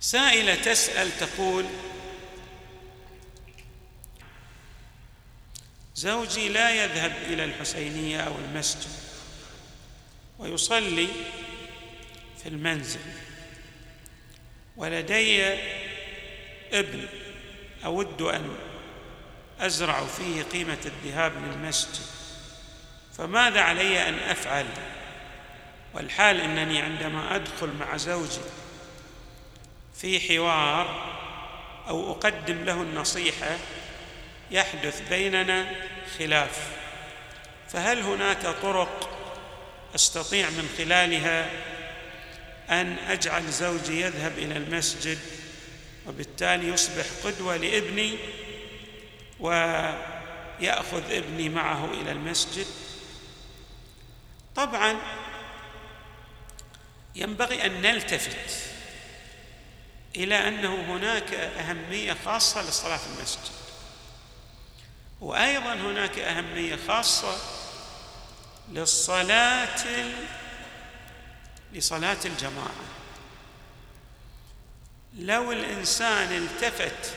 سائلة تسأل تقول زوجي لا يذهب إلى الحسينية أو المسجد ويصلي في المنزل ولدي ابن أود أن أزرع فيه قيمة الذهاب للمسجد فماذا علي أن أفعل؟ والحال إنني عندما أدخل مع زوجي في حوار أو أقدم له النصيحة يحدث بيننا خلاف. فهل هناك طرق أستطيع من خلالها أن أجعل زوجي يذهب إلى المسجد وبالتالي يصبح قدوة لابني ويأخذ ابني معه إلى المسجد؟ طبعا ينبغي أن نلتفت إلى أنه هناك أهمية خاصة للصلاه في المسجد. وأيضا هناك أهمية خاصة للصلاة لصلاة الجماعة. لو الإنسان التفت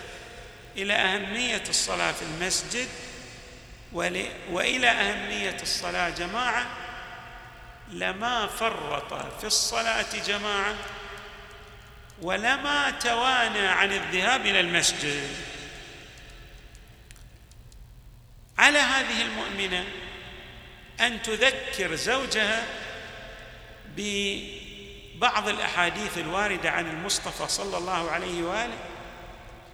إلى أهمية الصلاة في المسجد وإلى أهمية الصلاة جماعة لما فرط في الصلاة جماعة؟ ولما توانى عن الذهاب إلى المسجد. على هذه المؤمنة أن تذكر زوجها ببعض الأحاديث الواردة عن المصطفى صلى الله عليه وآله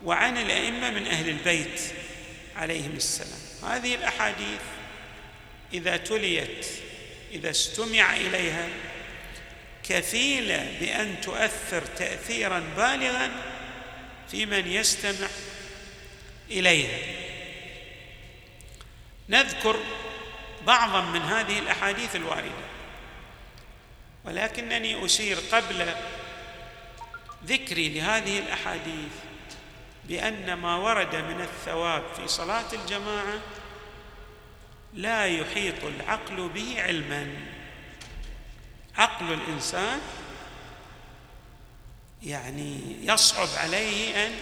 وعن الأئمة من أهل البيت عليهم السلام. هذه الأحاديث إذا تليت إذا استمع إليها كفيلة بأن تؤثر تاثيرا بالغا في من يستمع إليها. نذكر بعضا من هذه الأحاديث الواردة ولكنني اشير قبل ذكري لهذه الأحاديث بأن ما ورد من الثواب في صلاة الجماعة لا يحيط العقل به علما. عقل الإنسان يعني يصعب عليه أن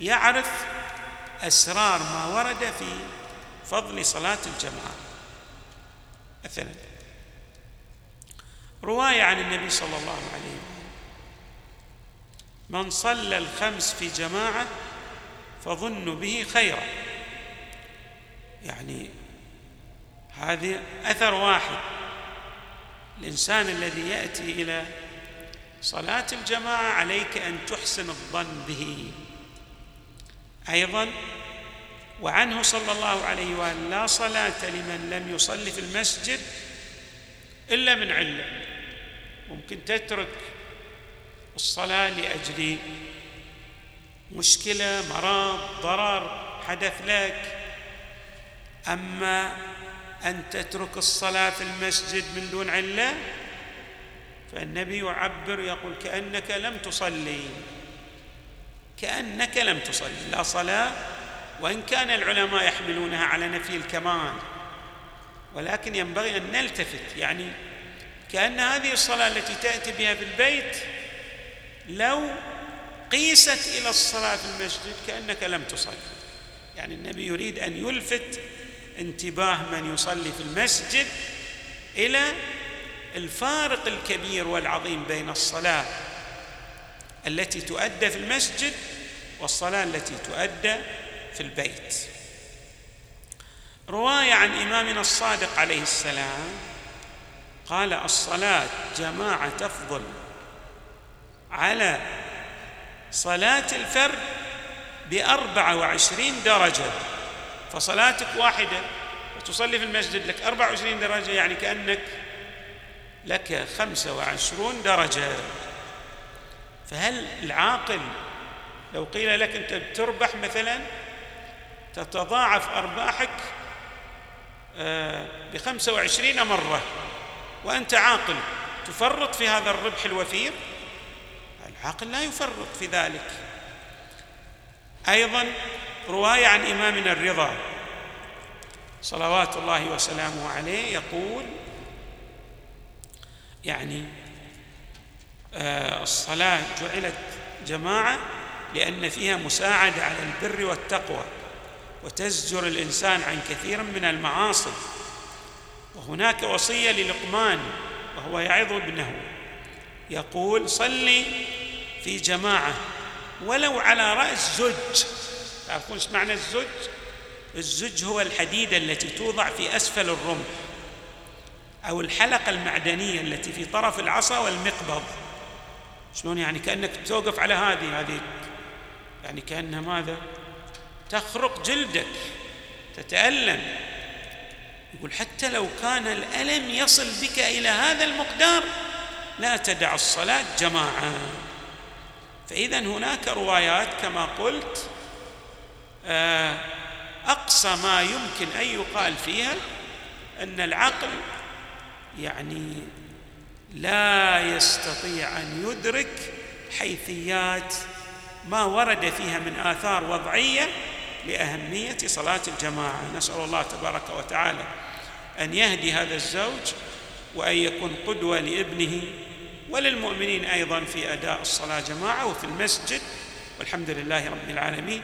يعرف أسرار ما ورد في فضل صلاة الجماعة. مثلا رواية عن النبي صلى الله عليه وسلم من صلى الخمس في جماعة فظن به خيرا. يعني هذه أثر واحد الإنسان الذي يأتي إلى صلاة الجماعة عليك أن تحسن الظن به. أيضا وعنه صلى الله عليه وآله لا صلاة لمن لم يصلي في المسجد إلا من علة. ممكن تترك الصلاة لأجل مشكلة مرض ضرر حدث لك. أما أن تترك الصلاة في المسجد من دون علة؟ فالنبي يعبر يقول كأنك لم تصلي. كأنك لم تصلي. لا صلاة وإن كان العلماء يحملونها على نفي الكمال. ولكن ينبغي أن نلتفت. يعني كأن هذه الصلاة التي تأتي بها في البيت لو قيست إلى الصلاة في المسجد كأنك لم تصلي. يعني النبي يريد أن يلفت انتباه من يصلي في المسجد إلى الفارق الكبير والعظيم بين الصلاة التي تؤدى في المسجد والصلاة التي تؤدى في البيت. رواية عن إمامنا الصادق عليه السلام قال الصلاة جماعة تفضل على صلاة الفرد بأربعة وعشرين درجة. فصلاتك واحدة وتصلي في المسجد لك 24 درجة يعني كأنك لك 25 درجة. فهل العاقل لو قيل لك أنت بتربح مثلا تتضاعف أرباحك آه، بخمسة وعشرين مرة وأنت عاقل تفرط في هذا الربح الوفير؟ العاقل لا يفرط في ذلك. أيضا رواية عن إمامنا الرضا صلوات الله وسلامه عليه يقول يعني آه الصلاة جعلت جماعة لأن فيها مساعدة على البر والتقوى وتزجر الإنسان عن كثير من المعاصي. وهناك وصية للقمان وهو يعظ ابنه يقول صلي في جماعة ولو على رأس زج تعرفون إيش معنى الزج الزج هو الحديده التي توضع في أسفل الرمح أو الحلقة المعدنية التي في طرف العصا والمقبض. شلون يعني؟ كأنك توقف على هذه هذه يعني كأنها ماذا؟ تخرق جلدك تتألم. يقول حتى لو كان الألم يصل بك إلى هذا المقدار لا تدع الصلاة جماعة. فاذا هناك روايات كما قلت آه، أقصى ما يمكن أن يقال فيها أن العقل يعني لا يستطيع أن يدرك حيثيات ما ورد فيها من آثار وضعية لأهمية صلاة الجماعة. نسأل الله تبارك وتعالى أن يهدي هذا الزوج وأن يكون قدوة لابنه وللمؤمنين أيضا في أداء الصلاة جماعة وفي المسجد. والحمد لله رب العالمين.